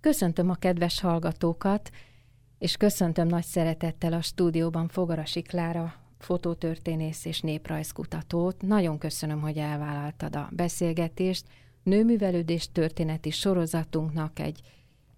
Köszöntöm a kedves hallgatókat, és köszöntöm nagy szeretettel a stúdióban Fogarasi Klára, fotótörténész és néprajzkutatót. Nagyon köszönöm, hogy elvállaltad a beszélgetést. Nőművelődés történeti sorozatunknak egy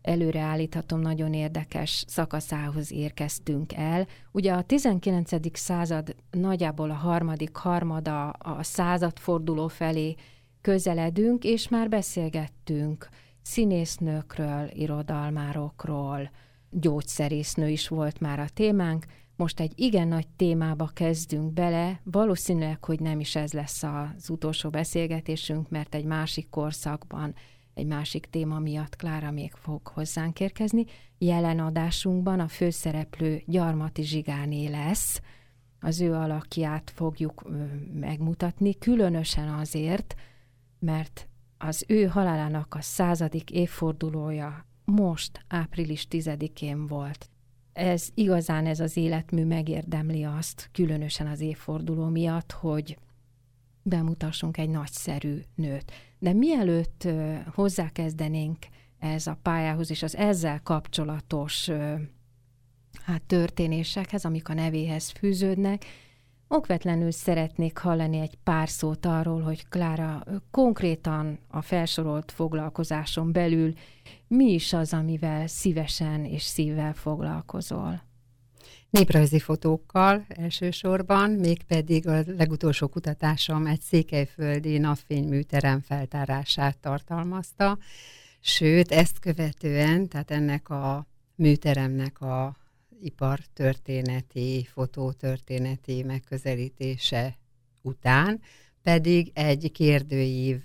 előreállíthatom nagyon érdekes szakaszához érkeztünk el. Ugye a 19. század nagyjából a harmadik harmada a századforduló felé közeledünk, és már beszélgettünk színésznőkről, irodalmárokról, gyógyszerésznő is volt már a témánk. Most egy igen nagy témába kezdünk bele, valószínűleg, hogy nem is ez lesz az utolsó beszélgetésünk, mert egy másik korszakban, egy másik téma miatt Klára még fog hozzánk érkezni. Jelen adásunkban a főszereplő Gyarmati Zsigáné lesz, az ő alakját fogjuk megmutatni, különösen azért, mert az ő halálának a századik évfordulója most, április 10-én volt. Ez igazán ez az életmű megérdemli azt, különösen az évforduló miatt, hogy bemutassunk egy nagyszerű nőt. De mielőtt hozzákezdenénk ez a pályához és az ezzel kapcsolatos hát, történésekhez, amik a nevéhez fűződnek, Okvetlenül szeretnék hallani egy pár szót arról, hogy Klára konkrétan a felsorolt foglalkozáson belül mi is az, amivel szívesen és szívvel foglalkozol. Néprajzi fotókkal elsősorban, mégpedig a legutolsó kutatásom egy székelyföldi napfényműterem feltárását tartalmazta, sőt, ezt követően, tehát ennek a műteremnek a ipartörténeti, fotótörténeti megközelítése után pedig egy kérdőív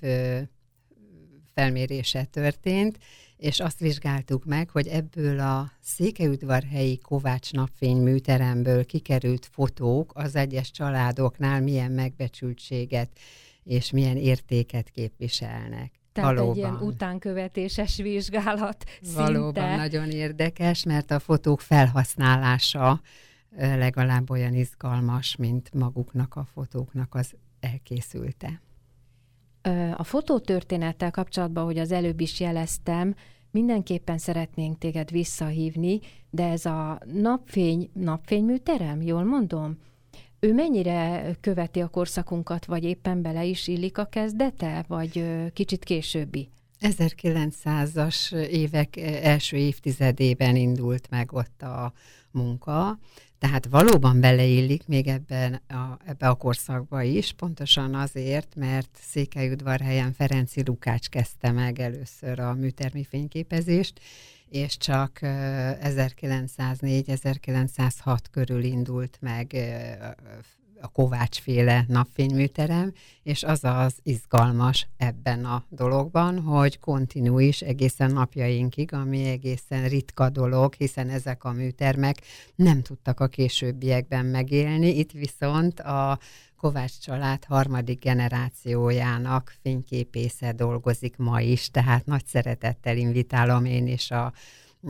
felmérése történt, és azt vizsgáltuk meg, hogy ebből a Székelyudvarhelyi Kovács napfény műteremből kikerült fotók az egyes családoknál milyen megbecsültséget és milyen értéket képviselnek. Tehát Valóban. egy ilyen utánkövetéses vizsgálat Valóban szinte. nagyon érdekes, mert a fotók felhasználása legalább olyan izgalmas, mint maguknak a fotóknak az elkészülte. A fotótörténettel kapcsolatban, hogy az előbb is jeleztem, mindenképpen szeretnénk téged visszahívni, de ez a napfény, napfényműterem, jól mondom? Ő mennyire követi a korszakunkat, vagy éppen bele is illik a kezdete, vagy kicsit későbbi? 1900-as évek első évtizedében indult meg ott a munka, tehát valóban beleillik még ebben a, ebbe a korszakba is, pontosan azért, mert Székelyudvarhelyen Ferenci Lukács kezdte meg először a műtermi fényképezést, és csak 1904-1906 körül indult meg a Kovács féle napfényműterem, és az az izgalmas ebben a dologban, hogy kontinu is egészen napjainkig, ami egészen ritka dolog, hiszen ezek a műtermek nem tudtak a későbbiekben megélni, itt viszont a Kovács család harmadik generációjának fényképésze dolgozik ma is, tehát nagy szeretettel invitálom én is a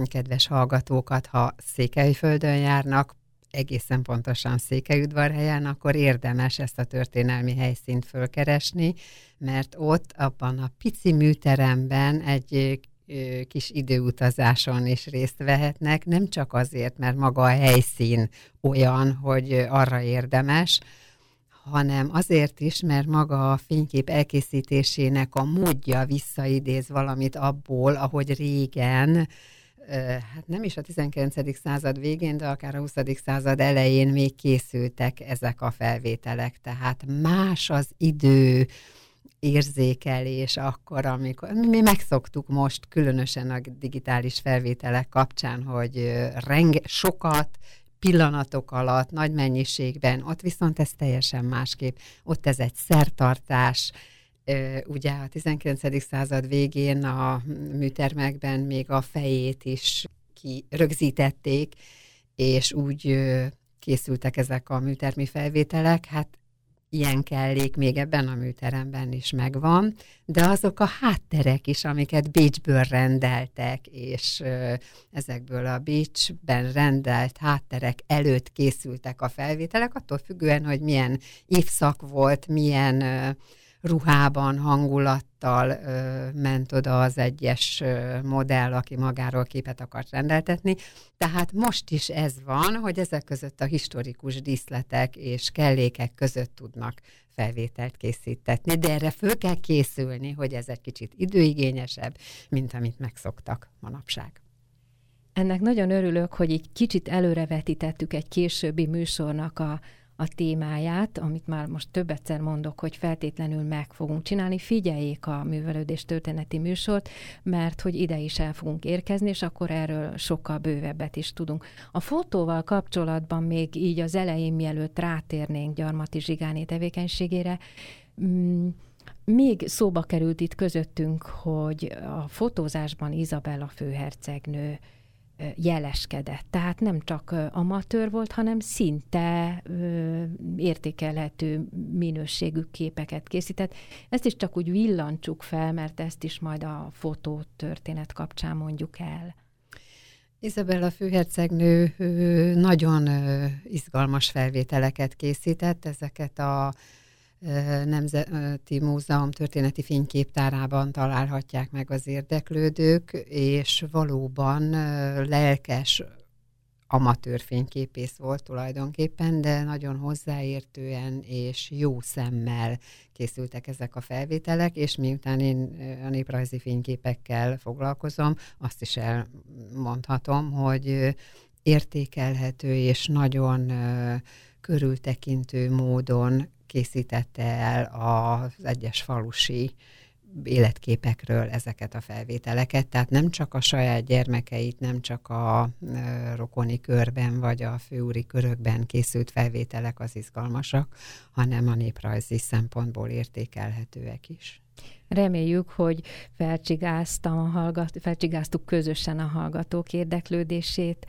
kedves hallgatókat, ha Székelyföldön járnak, egészen pontosan Székelyudvarhelyen, akkor érdemes ezt a történelmi helyszínt fölkeresni, mert ott abban a pici műteremben egy kis időutazáson is részt vehetnek, nem csak azért, mert maga a helyszín olyan, hogy arra érdemes, hanem azért is, mert maga a fénykép elkészítésének a módja visszaidéz valamit abból, ahogy régen, hát nem is a 19. század végén, de akár a 20. század elején még készültek ezek a felvételek, tehát más az idő, érzékelés akkor, amikor mi megszoktuk most, különösen a digitális felvételek kapcsán, hogy renge, sokat, pillanatok alatt, nagy mennyiségben, ott viszont ez teljesen másképp. Ott ez egy szertartás, ugye a 19. század végén a műtermekben még a fejét is ki rögzítették, és úgy készültek ezek a műtermi felvételek, hát ilyen kellék még ebben a műteremben is megvan, de azok a hátterek is, amiket Bécsből rendeltek, és ezekből a Bécsben rendelt hátterek előtt készültek a felvételek, attól függően, hogy milyen évszak volt, milyen ruhában, hangulattal ö, ment oda az egyes ö, modell, aki magáról képet akart rendeltetni. Tehát most is ez van, hogy ezek között a historikus díszletek és kellékek között tudnak felvételt készítetni, de erre föl kell készülni, hogy ez egy kicsit időigényesebb, mint amit megszoktak manapság. Ennek nagyon örülök, hogy így kicsit előrevetítettük egy későbbi műsornak a, a témáját, amit már most több egyszer mondok, hogy feltétlenül meg fogunk csinálni. Figyeljék a művelődés történeti műsort, mert hogy ide is el fogunk érkezni, és akkor erről sokkal bővebbet is tudunk. A fotóval kapcsolatban még így az elején, mielőtt rátérnénk Gyarmati Zsigáné tevékenységére, mm, még szóba került itt közöttünk, hogy a fotózásban Izabella főhercegnő jeleskedett. Tehát nem csak amatőr volt, hanem szinte értékelhető minőségű képeket készített. Ezt is csak úgy villancsuk fel, mert ezt is majd a fotótörténet kapcsán mondjuk el. Izabella főhercegnő nagyon izgalmas felvételeket készített, ezeket a Nemzeti Múzeum történeti fényképtárában találhatják meg az érdeklődők, és valóban lelkes amatőr fényképész volt tulajdonképpen, de nagyon hozzáértően és jó szemmel készültek ezek a felvételek, és miután én a néprajzi fényképekkel foglalkozom, azt is elmondhatom, hogy értékelhető és nagyon körültekintő módon készítette el az egyes falusi életképekről ezeket a felvételeket, tehát nem csak a saját gyermekeit, nem csak a rokoni körben vagy a főúri körökben készült felvételek az izgalmasak, hanem a néprajzi szempontból értékelhetőek is. Reméljük, hogy felcsigáztam a hallgat, felcsigáztuk közösen a hallgatók érdeklődését,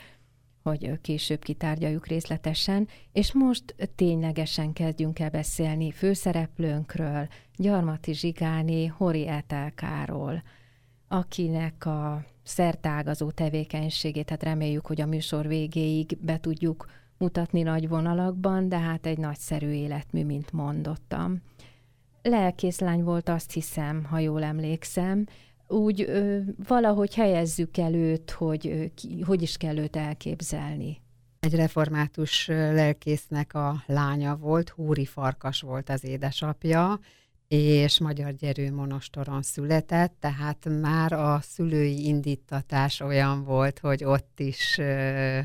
hogy később kitárgyaljuk részletesen, és most ténylegesen kezdjünk el beszélni főszereplőnkről, Gyarmati Zsigáni Hori Etelkáról, akinek a szertágazó tevékenységét, hát reméljük, hogy a műsor végéig be tudjuk mutatni nagy vonalakban, de hát egy nagyszerű életmű, mint mondottam. Lelkészlány volt, azt hiszem, ha jól emlékszem, úgy ö, valahogy helyezzük el hogy ö, ki, hogy is kell őt elképzelni. Egy református lelkésznek a lánya volt, Húri Farkas volt az édesapja, és Magyar Gyerő monostoron született, tehát már a szülői indítatás olyan volt, hogy ott is ö,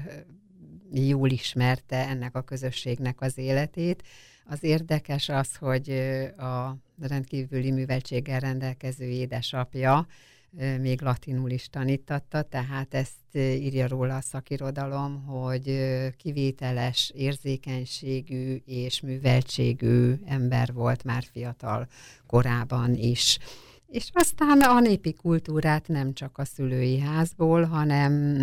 jól ismerte ennek a közösségnek az életét. Az érdekes az, hogy a rendkívüli műveltséggel rendelkező édesapja még latinul is tanítatta, tehát ezt írja róla a szakirodalom, hogy kivételes, érzékenységű és műveltségű ember volt már fiatal korában is. És aztán a népi kultúrát nem csak a szülői házból, hanem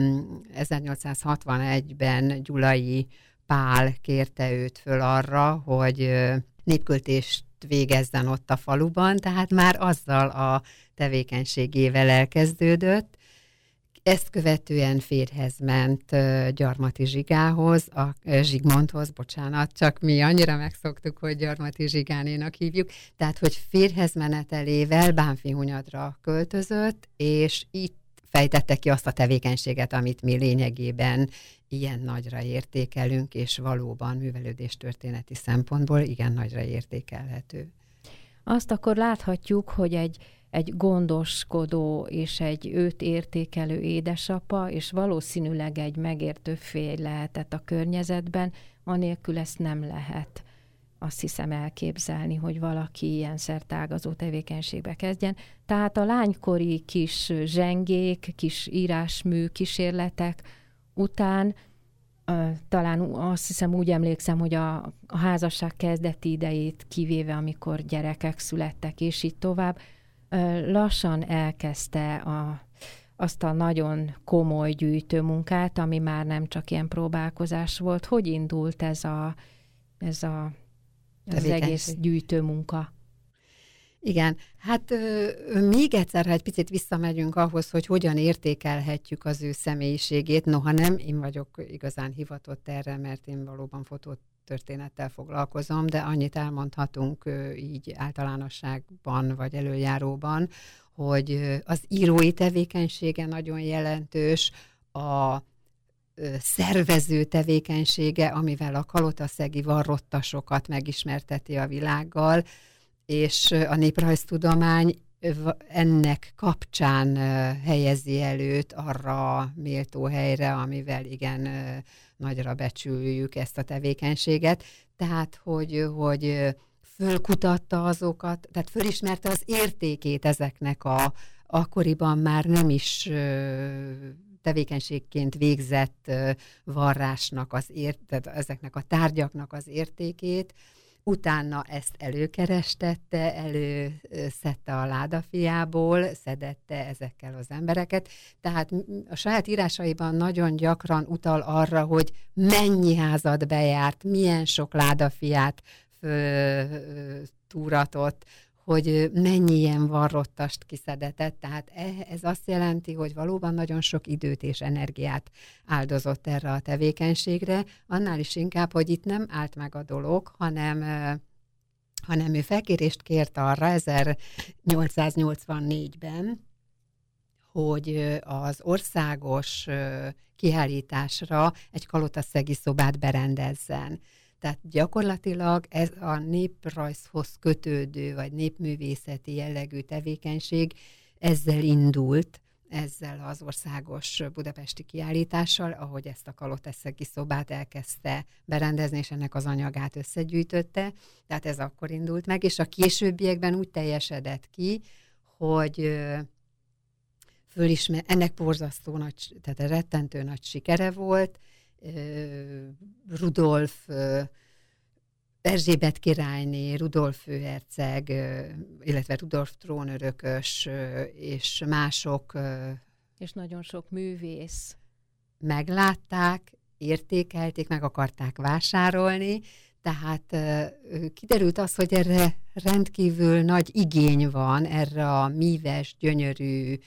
1861-ben Gyulai Pál kérte őt föl arra, hogy népköltést végezzen ott a faluban, tehát már azzal a tevékenységével elkezdődött. Ezt követően férhez ment Gyarmati Zsigához, a Zsigmondhoz, bocsánat, csak mi annyira megszoktuk, hogy Gyarmati Zsigánénak hívjuk, tehát hogy férhez menetelével Bánfihunyadra költözött, és itt fejtette ki azt a tevékenységet, amit mi lényegében ilyen nagyra értékelünk, és valóban művelődés történeti szempontból igen nagyra értékelhető. Azt akkor láthatjuk, hogy egy, egy gondoskodó és egy őt értékelő édesapa, és valószínűleg egy megértő fél lehetett a környezetben, anélkül ezt nem lehet azt hiszem elképzelni, hogy valaki ilyen szertágazó tevékenységbe kezdjen. Tehát a lánykori kis zsengék, kis írásmű kísérletek után talán azt hiszem úgy emlékszem, hogy a, a házasság kezdeti idejét kivéve, amikor gyerekek születtek, és így tovább, lassan elkezdte a, azt a nagyon komoly gyűjtőmunkát, ami már nem csak ilyen próbálkozás volt. Hogy indult ez a, ez a az egész gyűjtőmunka? Igen, hát még egyszer, ha egy picit visszamegyünk ahhoz, hogy hogyan értékelhetjük az ő személyiségét, noha nem én vagyok igazán hivatott erre, mert én valóban fotótörténettel foglalkozom, de annyit elmondhatunk így általánosságban vagy előjáróban, hogy az írói tevékenysége nagyon jelentős, a szervező tevékenysége, amivel a kalotaszegi varrottasokat megismerteti a világgal, és a néprajztudomány ennek kapcsán helyezi előtt arra méltó helyre, amivel igen nagyra becsüljük ezt a tevékenységet. Tehát, hogy, hogy fölkutatta azokat, tehát fölismerte az értékét ezeknek a akkoriban már nem is tevékenységként végzett varrásnak az ért, tehát ezeknek a tárgyaknak az értékét, utána ezt előkerestette, előszedte a ládafiából, szedette ezekkel az embereket, tehát a saját írásaiban nagyon gyakran utal arra, hogy mennyi házat bejárt, milyen sok ládafiát túratott, hogy mennyi ilyen varrottast kiszedetett, tehát e, ez azt jelenti, hogy valóban nagyon sok időt és energiát áldozott erre a tevékenységre, annál is inkább, hogy itt nem állt meg a dolog, hanem hanem ő felkérést kért arra 1884-ben, hogy az országos kiállításra egy kalotaszegi szobát berendezzen. Tehát gyakorlatilag ez a néprajzhoz kötődő, vagy népművészeti jellegű tevékenység ezzel indult, ezzel az országos budapesti kiállítással, ahogy ezt a kaloteszegi szobát elkezdte berendezni, és ennek az anyagát összegyűjtötte. Tehát ez akkor indult meg, és a későbbiekben úgy teljesedett ki, hogy fölismer, ennek borzasztó nagy, tehát rettentő nagy sikere volt, Rudolf Erzsébet királyné, Rudolf főherceg, illetve Rudolf trónörökös és mások. És nagyon sok művész. Meglátták, értékelték, meg akarták vásárolni, tehát kiderült az, hogy erre rendkívül nagy igény van, erre a míves, gyönyörű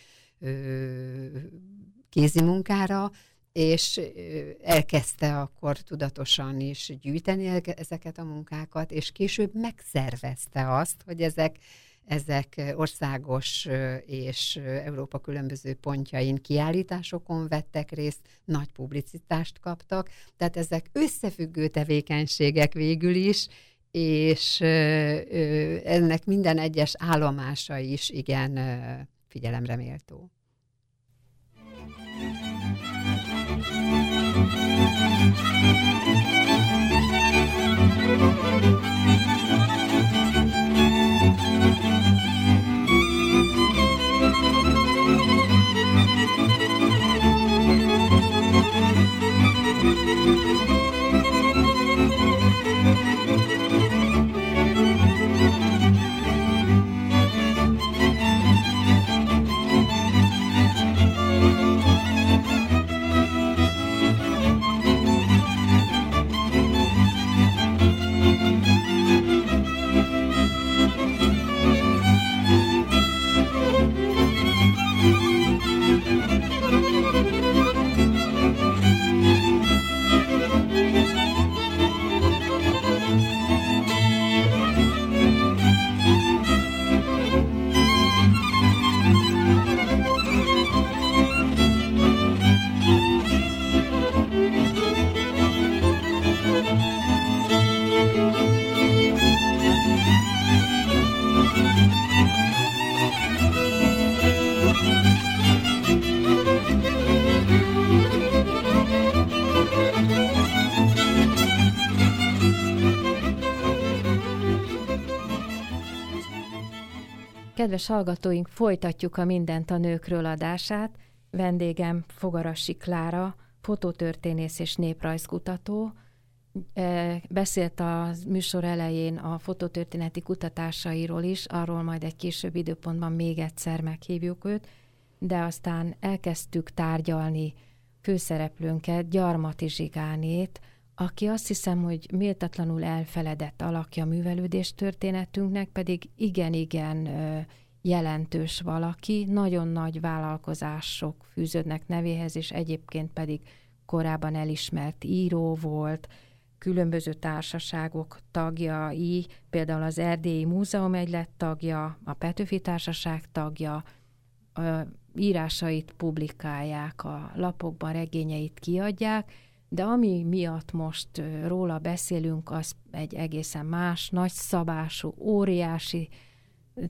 kézimunkára, és elkezdte akkor tudatosan is gyűjteni ezeket a munkákat, és később megszervezte azt, hogy ezek ezek országos és Európa különböző pontjain kiállításokon vettek részt, nagy publicitást kaptak, tehát ezek összefüggő tevékenységek végül is, és ennek minden egyes állomása is igen figyelemre méltó. Thank you. Kedves hallgatóink, folytatjuk a Mindent a nőkről adását. Vendégem Fogarasi Klára, fototörténész és néprajzkutató. Beszélt a műsor elején a fototörténeti kutatásairól is, arról majd egy később időpontban még egyszer meghívjuk őt. de aztán elkezdtük tárgyalni főszereplőnket, Gyarmati Zsigánét, aki azt hiszem, hogy méltatlanul elfeledett alakja művelődés történetünknek, pedig igen-igen jelentős valaki, nagyon nagy vállalkozások fűződnek nevéhez, és egyébként pedig korábban elismert író volt, különböző társaságok tagjai, például az Erdélyi Múzeum egy lett tagja, a Petőfi Társaság tagja, írásait publikálják, a lapokban regényeit kiadják, de ami miatt most róla beszélünk, az egy egészen más, nagy szabású, óriási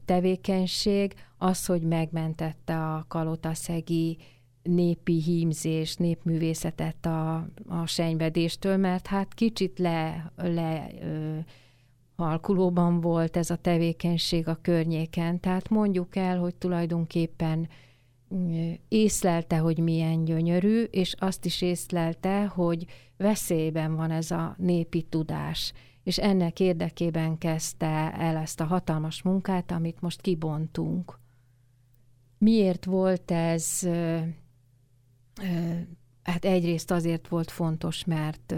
tevékenység, az, hogy megmentette a kalotaszegi népi hímzés, népművészetet a, a senyvedéstől, mert hát kicsit le, le ö, halkulóban volt ez a tevékenység a környéken. Tehát mondjuk el, hogy tulajdonképpen észlelte, hogy milyen gyönyörű, és azt is észlelte, hogy veszélyben van ez a népi tudás. És ennek érdekében kezdte el ezt a hatalmas munkát, amit most kibontunk. Miért volt ez? Hát egyrészt azért volt fontos, mert,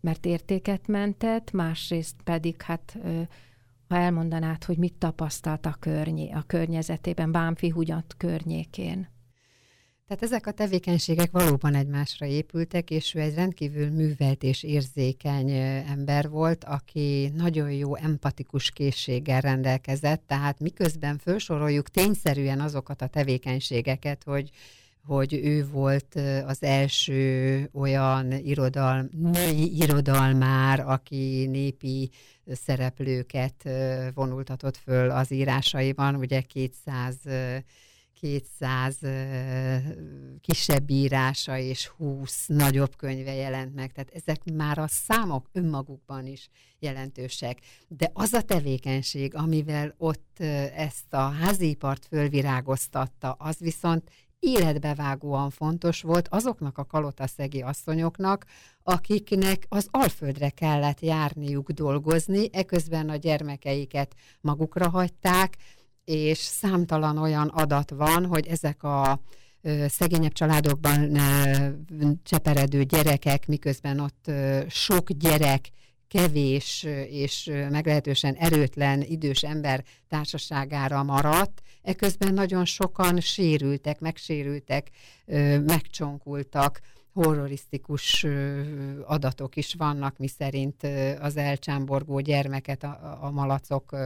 mert értéket mentett, másrészt pedig hát ha elmondanád, hogy mit tapasztalt a, környé, a környezetében, Bámfi Hugyat környékén. Tehát ezek a tevékenységek valóban egymásra épültek, és ő egy rendkívül művelt és érzékeny ember volt, aki nagyon jó empatikus készséggel rendelkezett, tehát miközben felsoroljuk tényszerűen azokat a tevékenységeket, hogy hogy ő volt az első olyan irodalm, női irodalmár, aki népi szereplőket vonultatott föl az írásaiban, ugye 200 200 kisebb írása és 20 nagyobb könyve jelent meg, tehát ezek már a számok önmagukban is jelentősek. De az a tevékenység, amivel ott ezt a házipart fölvirágoztatta, az viszont életbevágóan fontos volt azoknak a kalotaszegi asszonyoknak, akiknek az Alföldre kellett járniuk dolgozni, eközben a gyermekeiket magukra hagyták, és számtalan olyan adat van, hogy ezek a szegényebb családokban cseperedő gyerekek, miközben ott sok gyerek kevés és meglehetősen erőtlen idős ember társaságára maradt, eközben nagyon sokan sérültek, megsérültek, megcsonkultak, horrorisztikus adatok is vannak, miszerint az elcsámborgó gyermeket a, a malacok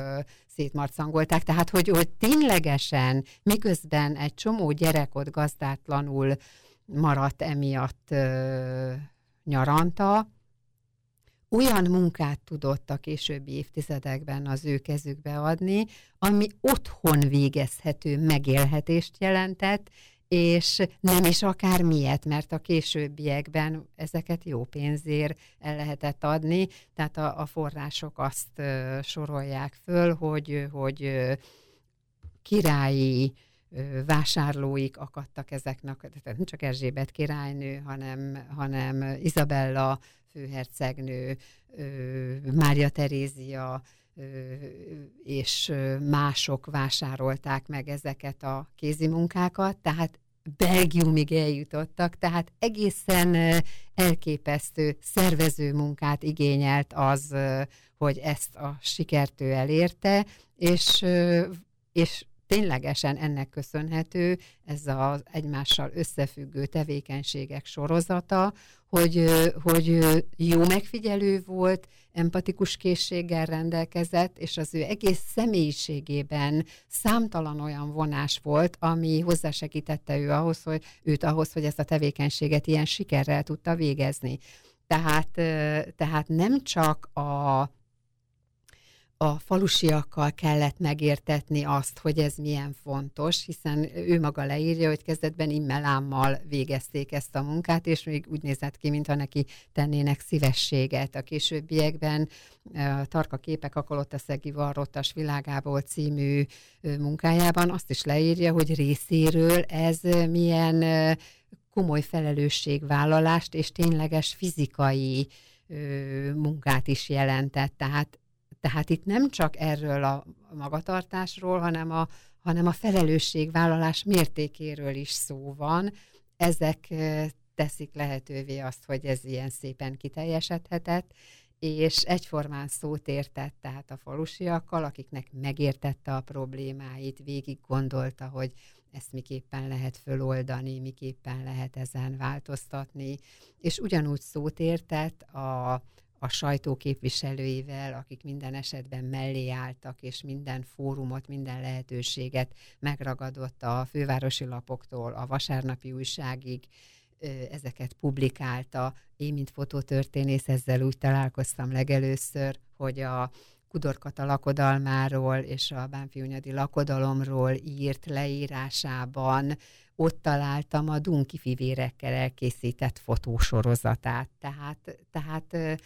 szétmarcangolták. Tehát, hogy, hogy ténylegesen, miközben egy csomó gyerek ott gazdátlanul maradt emiatt nyaranta, olyan munkát tudott a későbbi évtizedekben az ő kezükbe adni, ami otthon végezhető megélhetést jelentett, és nem is akár miért, mert a későbbiekben ezeket jó pénzért el lehetett adni, tehát a, a források azt uh, sorolják föl, hogy, hogy uh, királyi uh, vásárlóik akadtak ezeknek, tehát nem csak Erzsébet királynő, hanem, hanem Izabella főhercegnő, Mária Terézia, és mások vásárolták meg ezeket a kézimunkákat, tehát Belgiumig eljutottak, tehát egészen elképesztő szervező munkát igényelt az, hogy ezt a sikert elérte, és, és ténylegesen ennek köszönhető ez az egymással összefüggő tevékenységek sorozata, hogy, hogy jó megfigyelő volt, empatikus készséggel rendelkezett, és az ő egész személyiségében számtalan olyan vonás volt, ami hozzásegítette ő ahhoz, hogy, őt ahhoz, hogy ezt a tevékenységet ilyen sikerrel tudta végezni. Tehát, tehát nem csak a a falusiakkal kellett megértetni azt, hogy ez milyen fontos, hiszen ő maga leírja, hogy kezdetben immelámmal végezték ezt a munkát, és még úgy nézett ki, mintha neki tennének szívességet. A későbbiekben a Tarka képek a Kolotaszegi Varrottas világából című munkájában azt is leírja, hogy részéről ez milyen komoly felelősségvállalást és tényleges fizikai munkát is jelentett. Tehát tehát itt nem csak erről a magatartásról, hanem a, hanem a felelősségvállalás mértékéről is szó van. Ezek teszik lehetővé azt, hogy ez ilyen szépen kiteljesedhetett, és egyformán szót értett tehát a falusiakkal, akiknek megértette a problémáit, végig gondolta, hogy ezt miképpen lehet föloldani, miképpen lehet ezen változtatni, és ugyanúgy szót értett a, a sajtó képviselőivel, akik minden esetben mellé álltak, és minden fórumot, minden lehetőséget megragadott a fővárosi lapoktól a vasárnapi újságig, ezeket publikálta. Én, mint fotótörténész, ezzel úgy találkoztam legelőször, hogy a Kudorkata lakodalmáról és a Bánfiúnyadi lakodalomról írt leírásában ott találtam a Dunki fivérekkel elkészített fotósorozatát. Tehát, tehát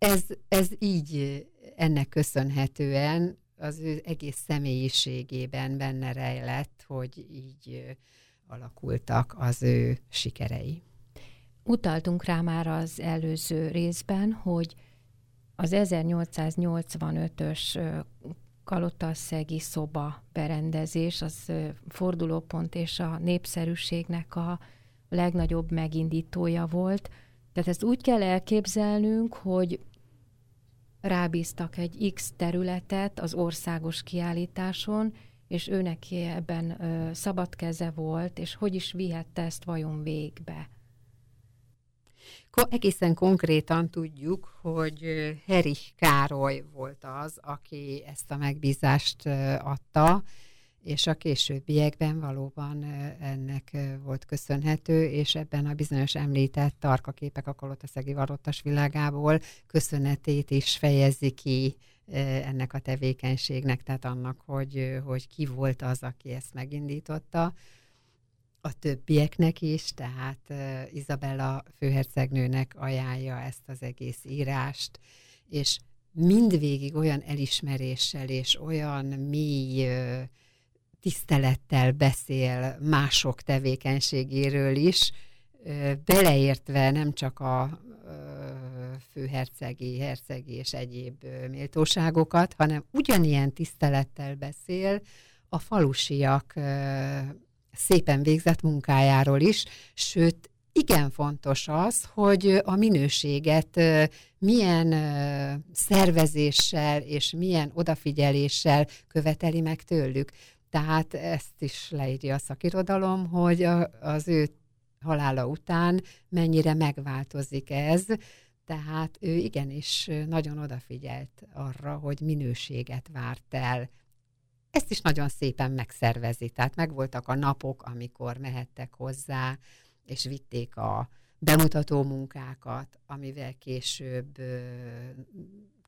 ez, ez így ennek köszönhetően az ő egész személyiségében benne rejlett, hogy így alakultak az ő sikerei. Utaltunk rá már az előző részben, hogy az 1885-ös Kalottasszegi szoba berendezés, az fordulópont és a népszerűségnek a legnagyobb megindítója volt. Tehát ezt úgy kell elképzelnünk, hogy rábíztak egy X területet az országos kiállításon, és őnek ebben ö, szabad keze volt, és hogy is vihette ezt vajon végbe? Egészen konkrétan tudjuk, hogy Herich Károly volt az, aki ezt a megbízást adta, és a későbbiekben valóban ennek volt köszönhető, és ebben a bizonyos említett tarkaképek a Kolotaszegi Varottas világából köszönetét is fejezi ki ennek a tevékenységnek, tehát annak, hogy, hogy ki volt az, aki ezt megindította. A többieknek is, tehát Izabella főhercegnőnek ajánlja ezt az egész írást, és mindvégig olyan elismeréssel és olyan mély tisztelettel beszél mások tevékenységéről is, beleértve nem csak a főhercegi, hercegi és egyéb méltóságokat, hanem ugyanilyen tisztelettel beszél a falusiak szépen végzett munkájáról is, sőt, igen fontos az, hogy a minőséget milyen szervezéssel és milyen odafigyeléssel követeli meg tőlük. Tehát ezt is leírja a szakirodalom, hogy az ő halála után mennyire megváltozik ez, tehát ő igenis nagyon odafigyelt arra, hogy minőséget várt el. Ezt is nagyon szépen megszervezi, tehát megvoltak a napok, amikor mehettek hozzá, és vitték a bemutató munkákat, amivel később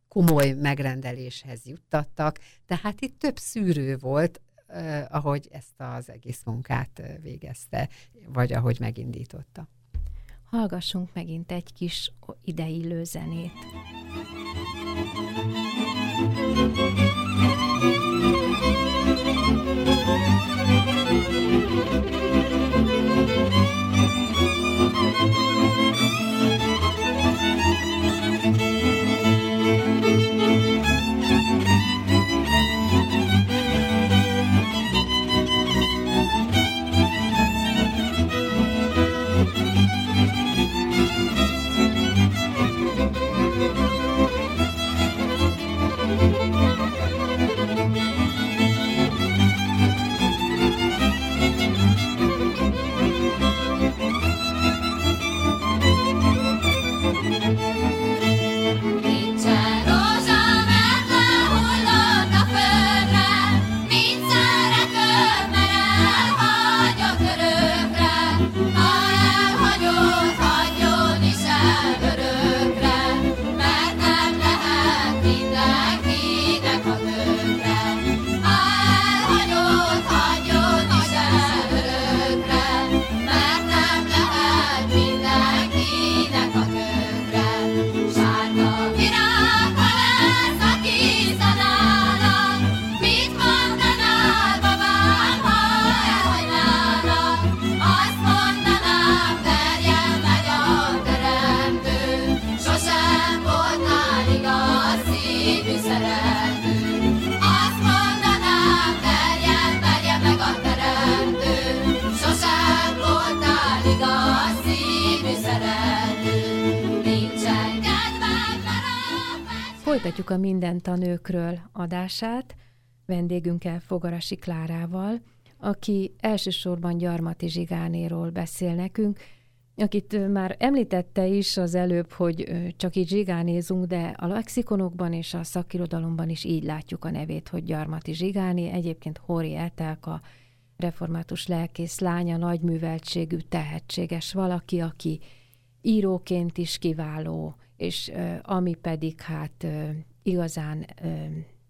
komoly megrendeléshez juttattak. Tehát itt több szűrő volt, ahogy ezt az egész munkát végezte, vagy ahogy megindította. Hallgassunk megint egy kis ideillő zenét. Folytatjuk a Mindent a nőkről adását vendégünkkel Fogarasi Klárával, aki elsősorban Gyarmati Zsigánéról beszél nekünk, akit már említette is az előbb, hogy csak így zsigánézunk, de a lexikonokban és a szakirodalomban is így látjuk a nevét, hogy Gyarmati Zsigáné, egyébként Hori Etelka, református lelkész lánya, nagyműveltségű, tehetséges valaki, aki íróként is kiváló, és ami pedig hát igazán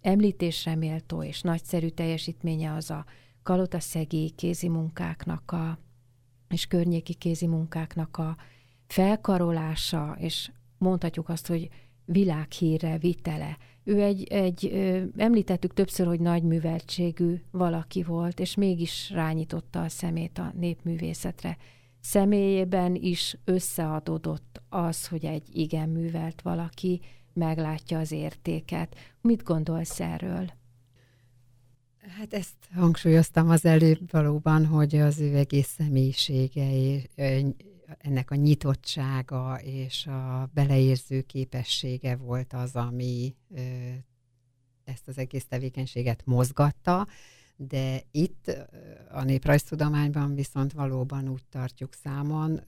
említésre méltó és nagyszerű teljesítménye az a kalotaszegi kézi munkáknak a, és környéki kézi munkáknak a felkarolása, és mondhatjuk azt, hogy világhírre vitele. Ő egy, egy említettük többször, hogy nagy műveltségű valaki volt, és mégis rányította a szemét a népművészetre. Személyében is összeadódott az, hogy egy igen művelt valaki meglátja az értéket. Mit gondolsz erről? Hát ezt hangsúlyoztam az előbb valóban, hogy az ő egész személyisége, ennek a nyitottsága és a beleérző képessége volt az, ami ezt az egész tevékenységet mozgatta, de itt a néprajztudományban viszont valóban úgy tartjuk számon,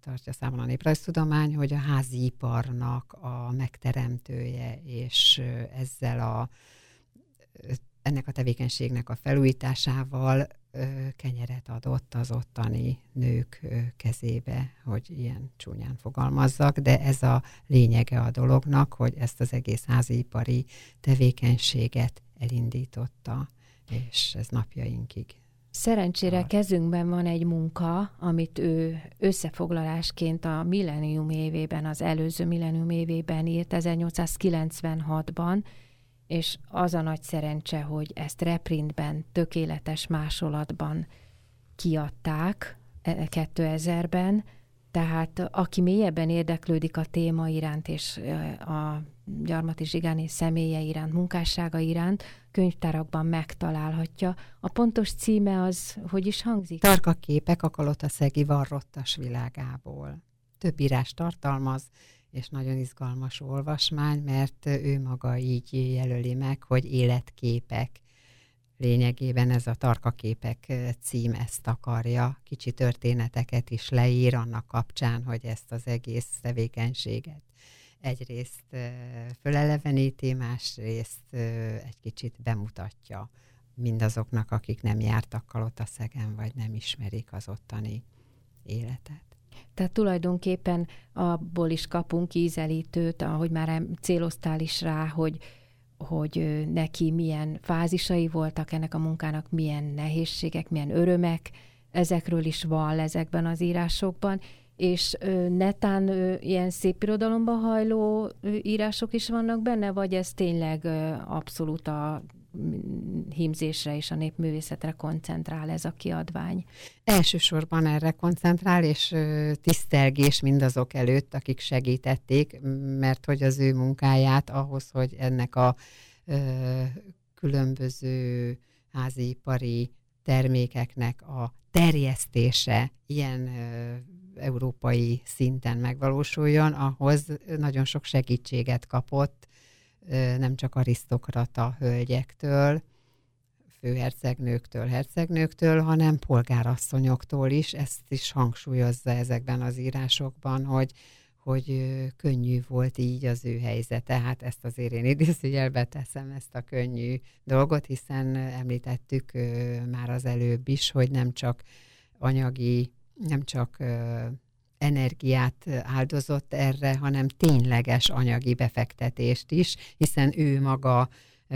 tartja számon a néprajztudomány, hogy a házi iparnak a megteremtője, és ezzel a ennek a tevékenységnek a felújításával kenyeret adott az ottani nők kezébe, hogy ilyen csúnyán fogalmazzak, de ez a lényege a dolognak, hogy ezt az egész háziipari tevékenységet elindította, és ez napjainkig. Szerencsére a... kezünkben van egy munka, amit ő összefoglalásként a millennium évében, az előző millennium évében írt, 1896-ban, és az a nagy szerencse, hogy ezt reprintben, tökéletes másolatban kiadták 2000-ben, e, tehát aki mélyebben érdeklődik a téma iránt és a Gyarmati Zsigáni személye iránt, munkássága iránt, könyvtárakban megtalálhatja. A pontos címe az, hogy is hangzik? Tarka képek a Kalotaszegi varrottas világából. Több írás tartalmaz, és nagyon izgalmas olvasmány, mert ő maga így jelöli meg, hogy életképek. Lényegében ez a tarkaképek cím ezt akarja, kicsi történeteket is leír annak kapcsán, hogy ezt az egész tevékenységet egyrészt föleleveníti, másrészt egy kicsit bemutatja mindazoknak, akik nem jártak Kalotaszegen, vagy nem ismerik az ottani életet. Tehát tulajdonképpen abból is kapunk ízelítőt, ahogy már céloztál is rá, hogy, hogy neki milyen fázisai voltak ennek a munkának, milyen nehézségek, milyen örömek, ezekről is van ezekben az írásokban, és netán ilyen szép irodalomba hajló írások is vannak benne, vagy ez tényleg abszolút a hímzésre és a népművészetre koncentrál ez a kiadvány? Elsősorban erre koncentrál, és tisztelgés mindazok előtt, akik segítették, mert hogy az ő munkáját ahhoz, hogy ennek a különböző házipari termékeknek a terjesztése ilyen európai szinten megvalósuljon, ahhoz nagyon sok segítséget kapott, nem csak arisztokrata hölgyektől, főhercegnőktől, hercegnőktől, hanem polgárasszonyoktól is. Ezt is hangsúlyozza ezekben az írásokban, hogy, hogy könnyű volt így az ő helyzete. Hát ezt azért én idézőjelbe teszem ezt a könnyű dolgot, hiszen említettük már az előbb is, hogy nem csak anyagi nem csak energiát áldozott erre, hanem tényleges anyagi befektetést is, hiszen ő maga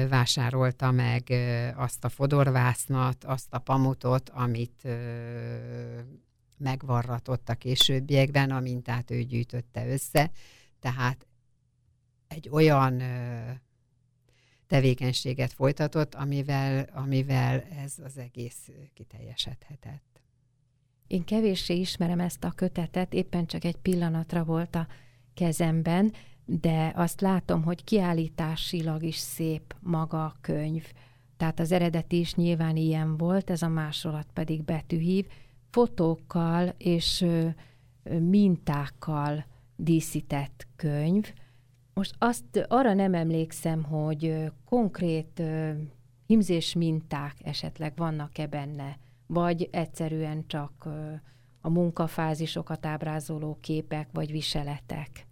vásárolta meg azt a fodorvásznat, azt a pamutot, amit megvarratott a későbbiekben, a mintát ő gyűjtötte össze. Tehát egy olyan tevékenységet folytatott, amivel, amivel ez az egész kiteljesedhetett. Én kevéssé ismerem ezt a kötetet, éppen csak egy pillanatra volt a kezemben, de azt látom, hogy kiállításilag is szép maga a könyv. Tehát az eredeti is nyilván ilyen volt, ez a másolat pedig betűhív, fotókkal és mintákkal díszített könyv, Most azt arra nem emlékszem, hogy konkrét himzés minták esetleg vannak-e benne, vagy egyszerűen csak a munkafázisokat ábrázoló képek vagy viseletek.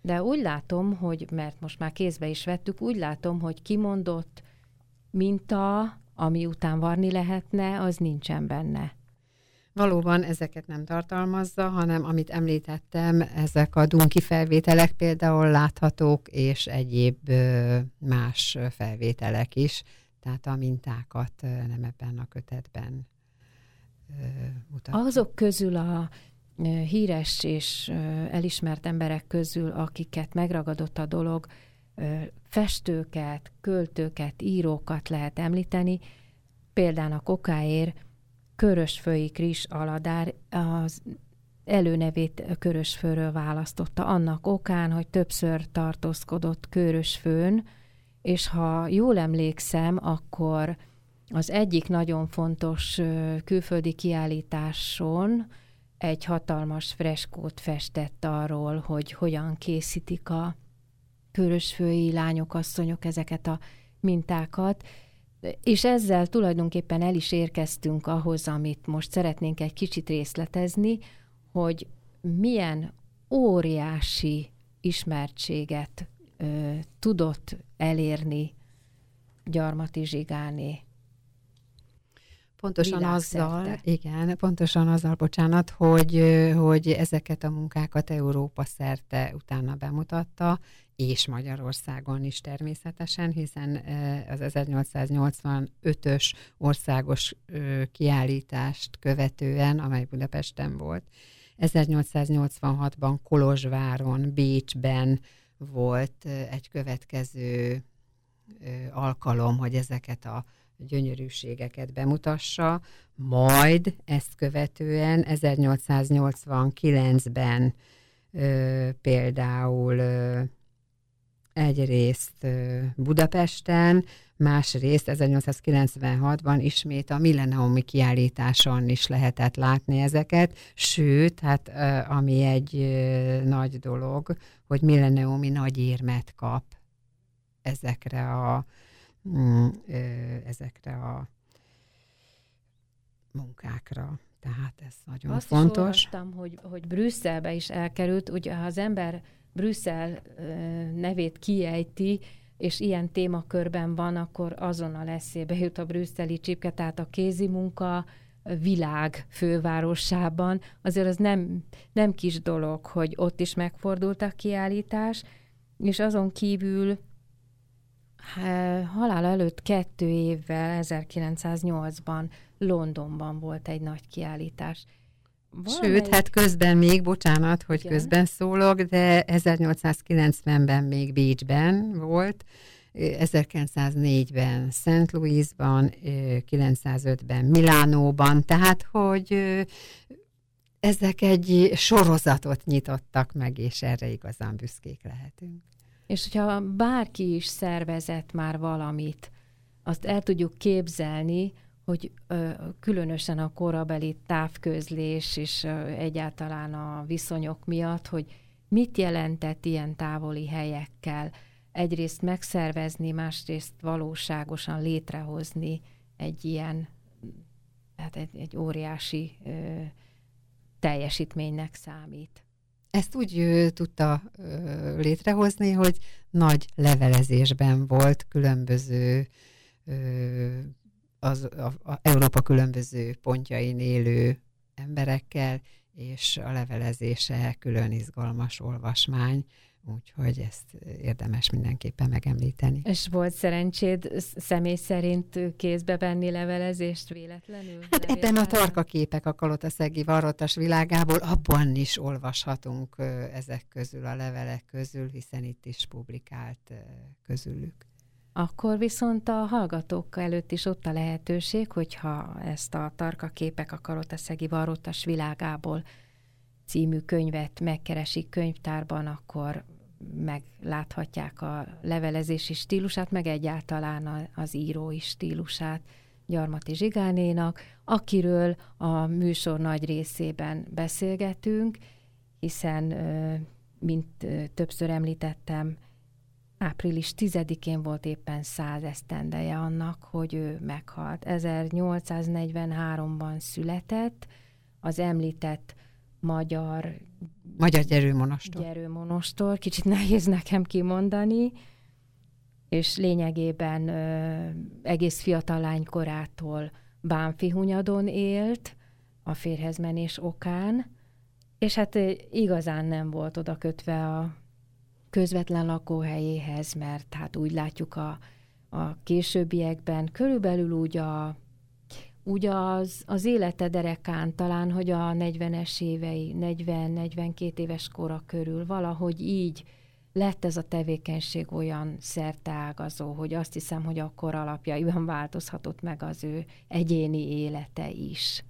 De úgy látom, hogy, mert most már kézbe is vettük, úgy látom, hogy kimondott minta, ami után varni lehetne, az nincsen benne. Valóban ezeket nem tartalmazza, hanem amit említettem, ezek a dunki felvételek például láthatók, és egyéb más felvételek is, tehát a mintákat nem ebben a kötetben mutatja. Azok közül a híres és elismert emberek közül, akiket megragadott a dolog, festőket, költőket, írókat lehet említeni. Például a kokáér Körösfői Kris Aladár az előnevét Körösfőről választotta, annak okán, hogy többször tartózkodott Körösfőn, és ha jól emlékszem, akkor az egyik nagyon fontos külföldi kiállításon egy hatalmas freskót festett arról, hogy hogyan készítik a körösfői lányok, asszonyok ezeket a mintákat, és ezzel tulajdonképpen el is érkeztünk ahhoz, amit most szeretnénk egy kicsit részletezni, hogy milyen óriási ismertséget ö, tudott elérni Gyarmati Zsigáné Pontosan azzal, igen, pontosan azzal, bocsánat, hogy, hogy ezeket a munkákat Európa szerte utána bemutatta, és Magyarországon is természetesen, hiszen az 1885-ös országos kiállítást követően, amely Budapesten volt, 1886-ban Kolozsváron, Bécsben volt egy következő alkalom, hogy ezeket a gyönyörűségeket bemutassa, majd ezt követően 1889-ben ö, például ö, egyrészt ö, Budapesten, másrészt 1896-ban ismét a milleniumi kiállításon is lehetett látni ezeket, sőt, hát ami egy nagy dolog, hogy milleniumi nagy érmet kap ezekre a ezekre a munkákra. Tehát ez nagyon Azt fontos. Azt hogy, hogy Brüsszelbe is elkerült, ugye ha az ember Brüsszel nevét kiejti, és ilyen témakörben van, akkor azonnal eszébe jut a brüsszeli csipke, tehát a kézi munka világ fővárosában. Azért az nem, nem kis dolog, hogy ott is megfordult a kiállítás, és azon kívül halál előtt kettő évvel, 1908-ban Londonban volt egy nagy kiállítás. Valamely... Sőt, hát közben még, bocsánat, hogy Igen. közben szólok, de 1890-ben még Bécsben volt, 1904-ben St. Louisban, 905-ben Milánóban, tehát hogy ezek egy sorozatot nyitottak meg, és erre igazán büszkék lehetünk. És hogyha bárki is szervezett már valamit, azt el tudjuk képzelni, hogy ö, különösen a korabeli távközlés és ö, egyáltalán a viszonyok miatt, hogy mit jelentett ilyen távoli helyekkel egyrészt megszervezni, másrészt valóságosan létrehozni egy ilyen, hát egy, egy óriási ö, teljesítménynek számít. Ezt úgy ö, tudta ö, létrehozni, hogy nagy levelezésben volt különböző ö, az a, a Európa különböző pontjain élő emberekkel, és a levelezése külön izgalmas olvasmány, úgyhogy ezt érdemes mindenképpen megemlíteni. És volt szerencséd személy szerint kézbe venni levelezést véletlenül? Hát ebben a tarka képek a Kalotaszegi varrotas világából abban is olvashatunk ezek közül, a levelek közül, hiszen itt is publikált közülük. Akkor viszont a hallgatók előtt is ott a lehetőség, hogyha ezt a tarka képek a Kalotaszegi varrotas világából című könyvet megkeresik könyvtárban, akkor megláthatják a levelezési stílusát, meg egyáltalán az írói stílusát Gyarmati Zsigánénak, akiről a műsor nagy részében beszélgetünk, hiszen, mint többször említettem, április 10-én volt éppen száz esztendeje annak, hogy ő meghalt. 1843-ban született, az említett magyar... Magyar gyerőmonostor. Gyerőmonostor, kicsit nehéz nekem kimondani, és lényegében ö, egész fiatal lánykorától Bánfihunyadon élt a férhez menés okán, és hát igazán nem volt oda kötve a közvetlen lakóhelyéhez, mert hát úgy látjuk a, a későbbiekben, körülbelül úgy a úgy az, az élete derekán talán, hogy a 40-es évei, 40-42 éves kora körül valahogy így lett ez a tevékenység olyan szerteágazó, hogy azt hiszem, hogy akkor alapjaiban változhatott meg az ő egyéni élete is.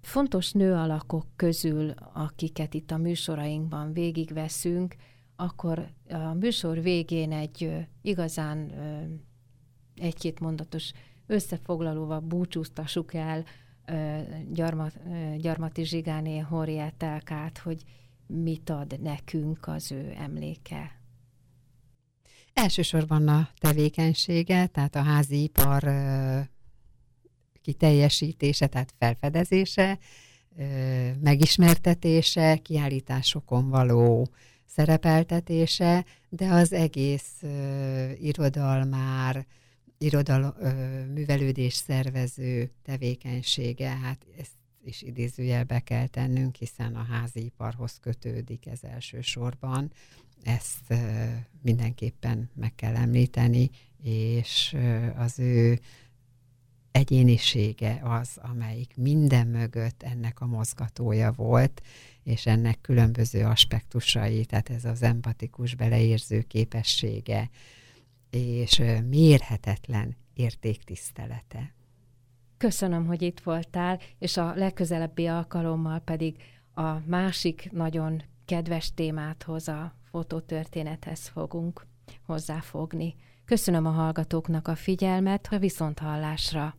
Fontos nőalakok közül, akiket itt a műsorainkban végigveszünk, akkor a műsor végén egy igazán egy-két mondatos összefoglalóval búcsúztassuk el Gyarmat, Gyarmati Zsigáné Horietelkát, hogy mit ad nekünk az ő emléke. Elsősorban a tevékenysége, tehát a házi ipar kiteljesítése, tehát felfedezése, megismertetése, kiállításokon való szerepeltetése, de az egész irodalmár, irodal, művelődés szervező tevékenysége, hát ezt is idézőjelbe kell tennünk, hiszen a házi iparhoz kötődik ez elsősorban. Ezt mindenképpen meg kell említeni, és az ő egyénisége az, amelyik minden mögött ennek a mozgatója volt, és ennek különböző aspektusai, tehát ez az empatikus beleérző képessége, és mérhetetlen értéktisztelete. Köszönöm, hogy itt voltál, és a legközelebbi alkalommal pedig a másik nagyon kedves témáthoz, a fotótörténethez fogunk hozzáfogni. Köszönöm a hallgatóknak a figyelmet, a viszont hallásra.